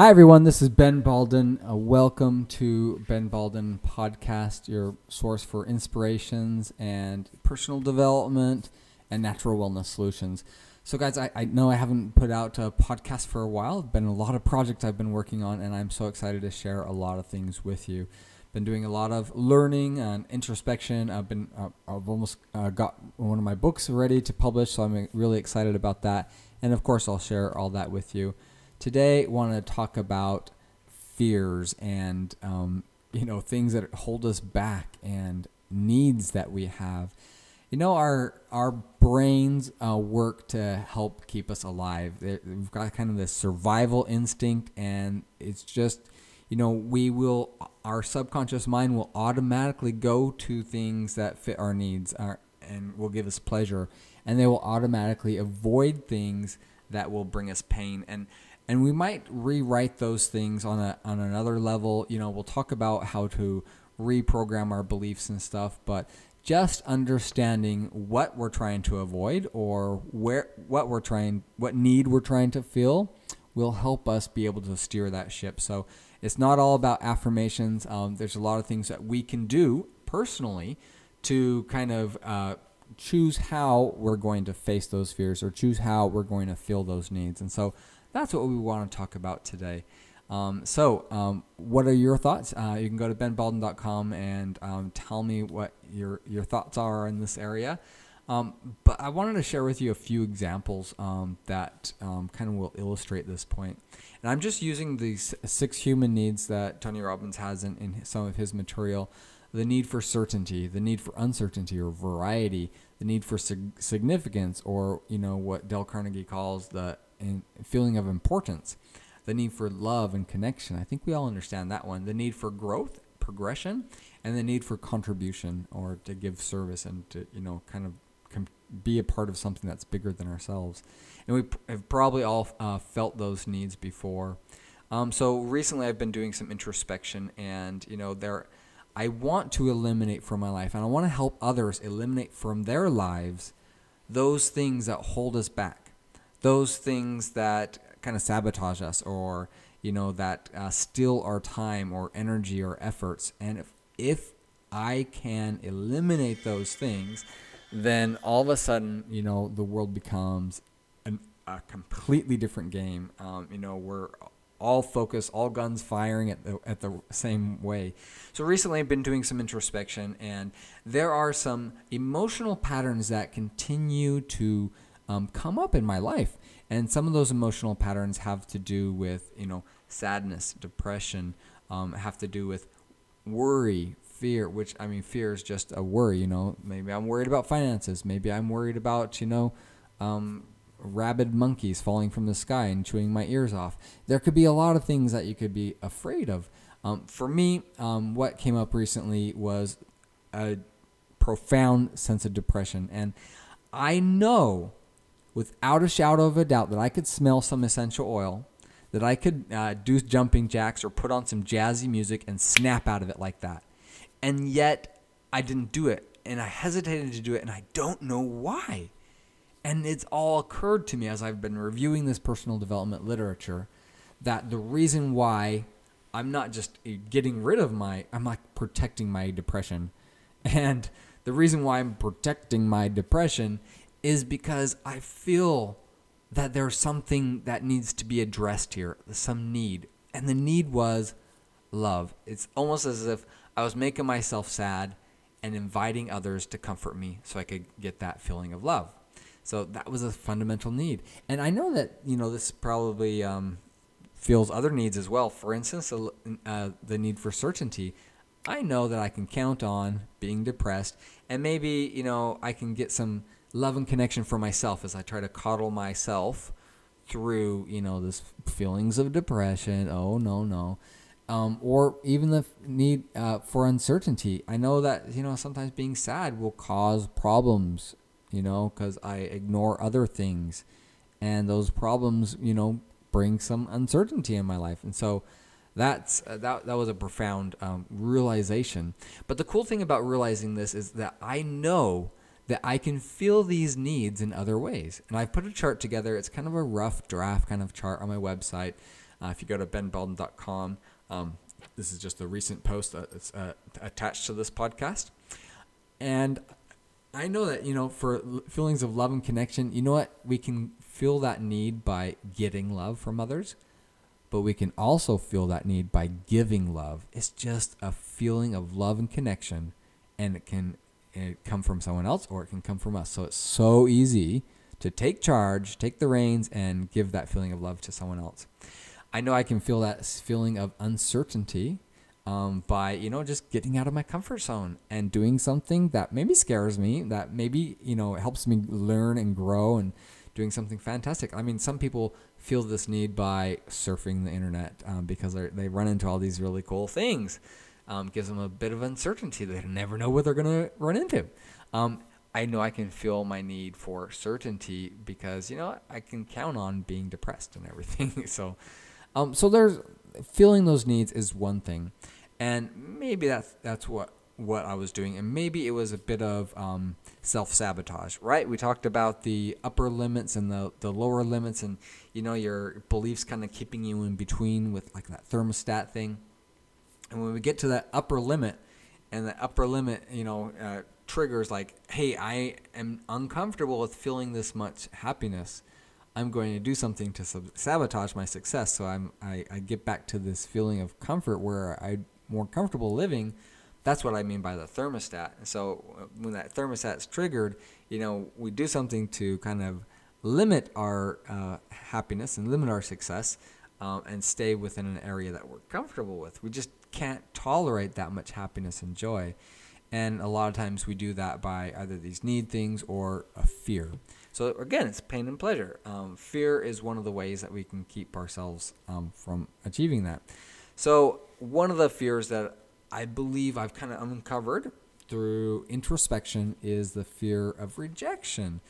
Hi, everyone. This is Ben Balden. Uh, welcome to Ben Balden Podcast, your source for inspirations and personal development and natural wellness solutions. So, guys, I, I know I haven't put out a podcast for a while. Been a lot of projects I've been working on, and I'm so excited to share a lot of things with you. Been doing a lot of learning and introspection. I've been uh, I've almost uh, got one of my books ready to publish, so I'm really excited about that. And of course, I'll share all that with you. Today, I want to talk about fears and um, you know things that hold us back and needs that we have. You know, our our brains uh, work to help keep us alive. We've got kind of this survival instinct, and it's just you know we will our subconscious mind will automatically go to things that fit our needs our, uh, and will give us pleasure, and they will automatically avoid things that will bring us pain and and we might rewrite those things on a on another level. You know, we'll talk about how to reprogram our beliefs and stuff, but just understanding what we're trying to avoid or where what we're trying what need we're trying to fill will help us be able to steer that ship. So it's not all about affirmations. Um, there's a lot of things that we can do personally to kind of uh, choose how we're going to face those fears or choose how we're going to fill those needs. And so that's what we want to talk about today. Um, so, um, what are your thoughts? Uh, you can go to benbalden.com and um, tell me what your your thoughts are in this area. Um, but I wanted to share with you a few examples um, that um, kind of will illustrate this point. And I'm just using these six human needs that Tony Robbins has in, in some of his material the need for certainty, the need for uncertainty or variety, the need for sig- significance, or you know what Dale Carnegie calls the feeling of importance, the need for love and connection. I think we all understand that one. The need for growth, progression, and the need for contribution or to give service and to you know kind of be a part of something that's bigger than ourselves. And we have probably all uh, felt those needs before. Um, so recently, I've been doing some introspection, and you know there. I want to eliminate from my life, and I want to help others eliminate from their lives those things that hold us back those things that kind of sabotage us or you know that uh, steal our time or energy or efforts and if, if i can eliminate those things then all of a sudden you know the world becomes an, a completely different game um, you know we're all focused, all guns firing at the, at the same way. So recently I've been doing some introspection and there are some emotional patterns that continue to um, come up in my life. And some of those emotional patterns have to do with, you know, sadness, depression, um, have to do with worry, fear, which I mean, fear is just a worry, you know. Maybe I'm worried about finances. Maybe I'm worried about, you know, um, rabid monkeys falling from the sky and chewing my ears off. There could be a lot of things that you could be afraid of. Um, for me, um, what came up recently was a profound sense of depression. And I know without a shadow of a doubt that I could smell some essential oil, that I could uh, do jumping jacks or put on some jazzy music and snap out of it like that. And yet I didn't do it. And I hesitated to do it, and I don't know why. And it's all occurred to me as I've been reviewing this personal development literature that the reason why I'm not just eh, getting rid of my, I'm like protecting my depression. And the reason why I'm protecting my depression is because I feel that there's something that needs to be addressed here, some need. And the need was love. It's almost as if I was making myself sad and inviting others to comfort me so I could get that feeling of love. So that was a fundamental need. And I know that, you know, this probably um, feels other needs as well. For instance, uh, the need for certainty. I know that I can count on being depressed and maybe, you know, I can get some love and connection for myself as I try to coddle myself through, you know, this feelings of depression. Oh, no, no. Um, or even the need uh, for uncertainty. I know that, you know, sometimes being sad will cause problems, you know, because I ignore other things. And those problems, you know, bring some uncertainty in my life. And so, that's uh, that that was a profound um, realization. But the cool thing about realizing this is that I know that I can feel these needs in other ways. And I've put a chart together. It's kind of a rough draft kind of chart on my website. Uh, if you go to benbalden.com, um, this is just a recent post that's uh, attached to this podcast. And I know that, you know, for feelings of love and connection, you know what? We can feel that need by getting love from others, but we can also feel that need by giving love. It's just a feeling of love and connection, and it can it come from someone else or it can come from us. So it's so easy to take charge, take the reins, and give that feeling of love to someone else. I know I can feel that feeling of uncertainty um, by you know just getting out of my comfort zone and doing something that maybe scares me, that maybe you know helps me learn and grow, and doing something fantastic. I mean, some people feel this need by surfing the internet um, because they run into all these really cool things. Um, gives them a bit of uncertainty. They never know what they're going to run into. Um, I know I can feel my need for certainty because you know I can count on being depressed and everything. so, um, so there's feeling those needs is one thing, and maybe that's that's what what I was doing, and maybe it was a bit of um, self sabotage, right? We talked about the upper limits and the the lower limits, and you know your beliefs kind of keeping you in between with like that thermostat thing. And when we get to that upper limit, and the upper limit, you know, uh, triggers like, hey, I am uncomfortable with feeling this much happiness. I'm going to do something to sub- sabotage my success. So I'm I, I get back to this feeling of comfort where I'm more comfortable living. That's what I mean by the thermostat. And so uh, when that thermostat is triggered, you know, we do something to kind of limit our uh, happiness and limit our success um, and stay within an area that we're comfortable with. We just can't tolerate that much happiness and joy. And a lot of times we do that by either these need things or a fear. So again, it's pain and pleasure. Um, fear is one of the ways that we can keep ourselves um, from achieving that. So one of the fears that I believe I've kind of uncovered through introspection is the fear of rejection.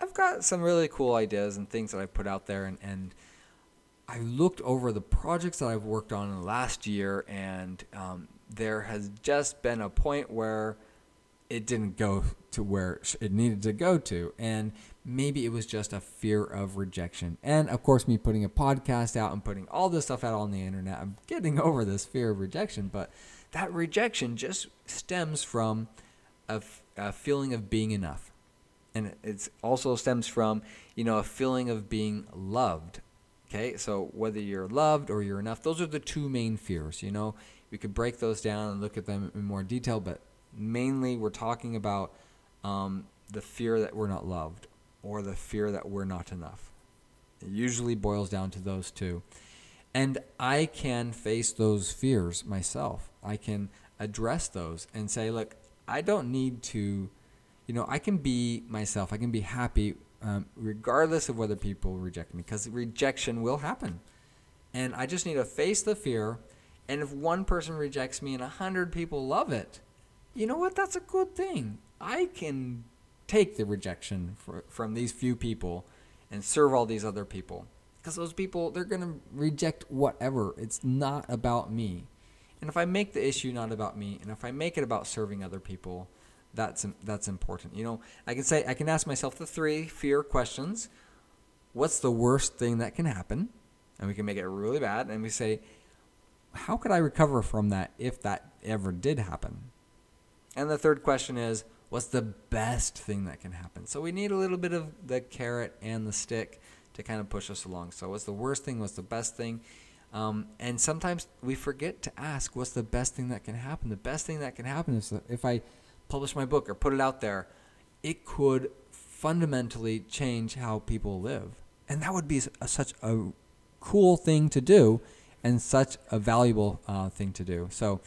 I've got some really cool ideas and things that I've put out there, and, and I looked over the projects that I've worked on in the last year, and um, there has just been a point where it didn't go to where it needed to go to. And maybe it was just a fear of rejection. And of course, me putting a podcast out and putting all this stuff out on the internet, I'm getting over this fear of rejection. But that rejection just stems from a, a feeling of being enough. And it also stems from, you know, a feeling of being loved. Okay, so whether you're loved or you're enough, those are the two main fears. You know, we could break those down and look at them in more detail, but mainly we're talking about um, the fear that we're not loved or the fear that we're not enough. It usually boils down to those two. And I can face those fears myself. I can address those and say, look, I don't need to, you know, I can be myself. I can be happy um, regardless of whether people reject me because rejection will happen. And I just need to face the fear and if one person rejects me and a hundred people love it, you know what? That's a good thing. I can take the rejection for, from these few people and serve all these other people. Because those people, they're going to reject whatever. It's not about me. And if I make the issue not about me, and if I make it about serving other people, that's that's important. You know, I can say I can ask myself the three fear questions. What's the worst thing that can happen? And we can make it really bad. And we say, how could I recover from that if that ever did happen? And the third question is, what's the best thing that can happen? So we need a little bit of the carrot and the stick to kind of push us along. So what's the worst thing? What's the best thing? Um, and sometimes we forget to ask, what's the best thing that can happen? The best thing that can happen is that if I publish my book or put it out there, it could fundamentally change how people live. And that would be a, such a cool thing to do and such a valuable uh, thing to do. So,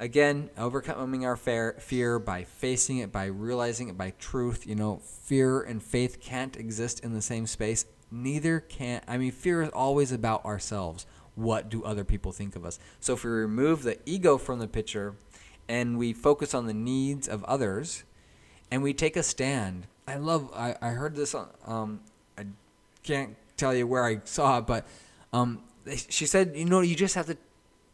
again, overcoming our fear by facing it, by realizing it, by truth. You know, fear and faith can't exist in the same space. Neither can, I mean, fear is always about ourselves. What do other people think of us? So, if we remove the ego from the picture and we focus on the needs of others and we take a stand, I love, I, I heard this, um, I can't tell you where I saw it, but um, she said, you know, you just have to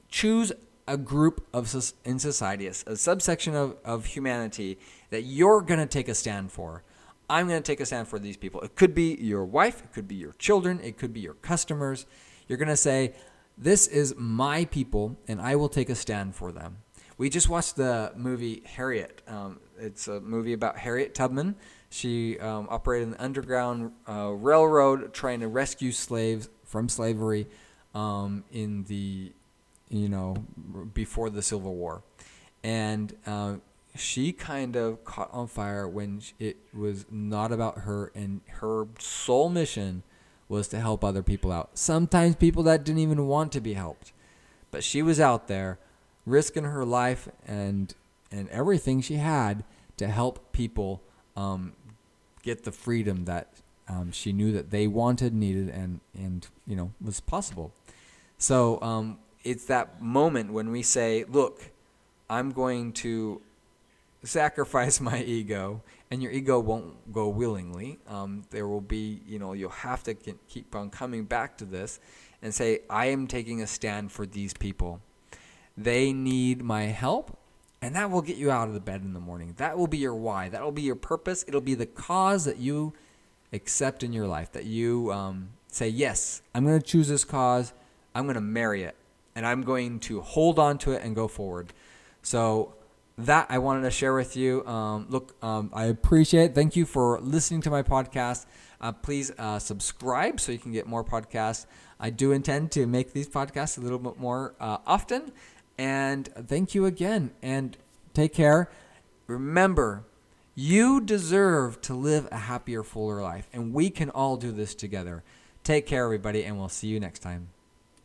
choose a group of in society, a, a subsection of, of humanity that you're going to take a stand for. I'm going to take a stand for these people. It could be your wife, it could be your children, it could be your customers. You're going to say, This is my people, and I will take a stand for them. We just watched the movie Harriet. Um, it's a movie about Harriet Tubman. She um, operated an underground uh, railroad trying to rescue slaves from slavery um, in the, you know, before the Civil War. And uh, she kind of caught on fire when it was not about her, and her sole mission was to help other people out. Sometimes people that didn't even want to be helped. But she was out there risking her life and and everything she had to help people um, get the freedom that um, she knew that they wanted, needed, and and you know was possible. So um, it's that moment when we say, "Look, I'm going to sacrifice my ego," and your ego won't go willingly. Um, there will be, you know, you'll have to keep on coming back to this and say, "I am taking a stand for these people." They need my help, and that will get you out of the bed in the morning. That will be your why. That will be your purpose. It'll be the cause that you accept in your life, that you um, say, Yes, I'm going to choose this cause. I'm going to marry it, and I'm going to hold on to it and go forward. So, that I wanted to share with you. Um, look, um, I appreciate it. Thank you for listening to my podcast. Uh, please uh, subscribe so you can get more podcasts. I do intend to make these podcasts a little bit more uh, often. And thank you again. And take care. Remember, you deserve to live a happier, fuller life. And we can all do this together. Take care, everybody, and we'll see you next time.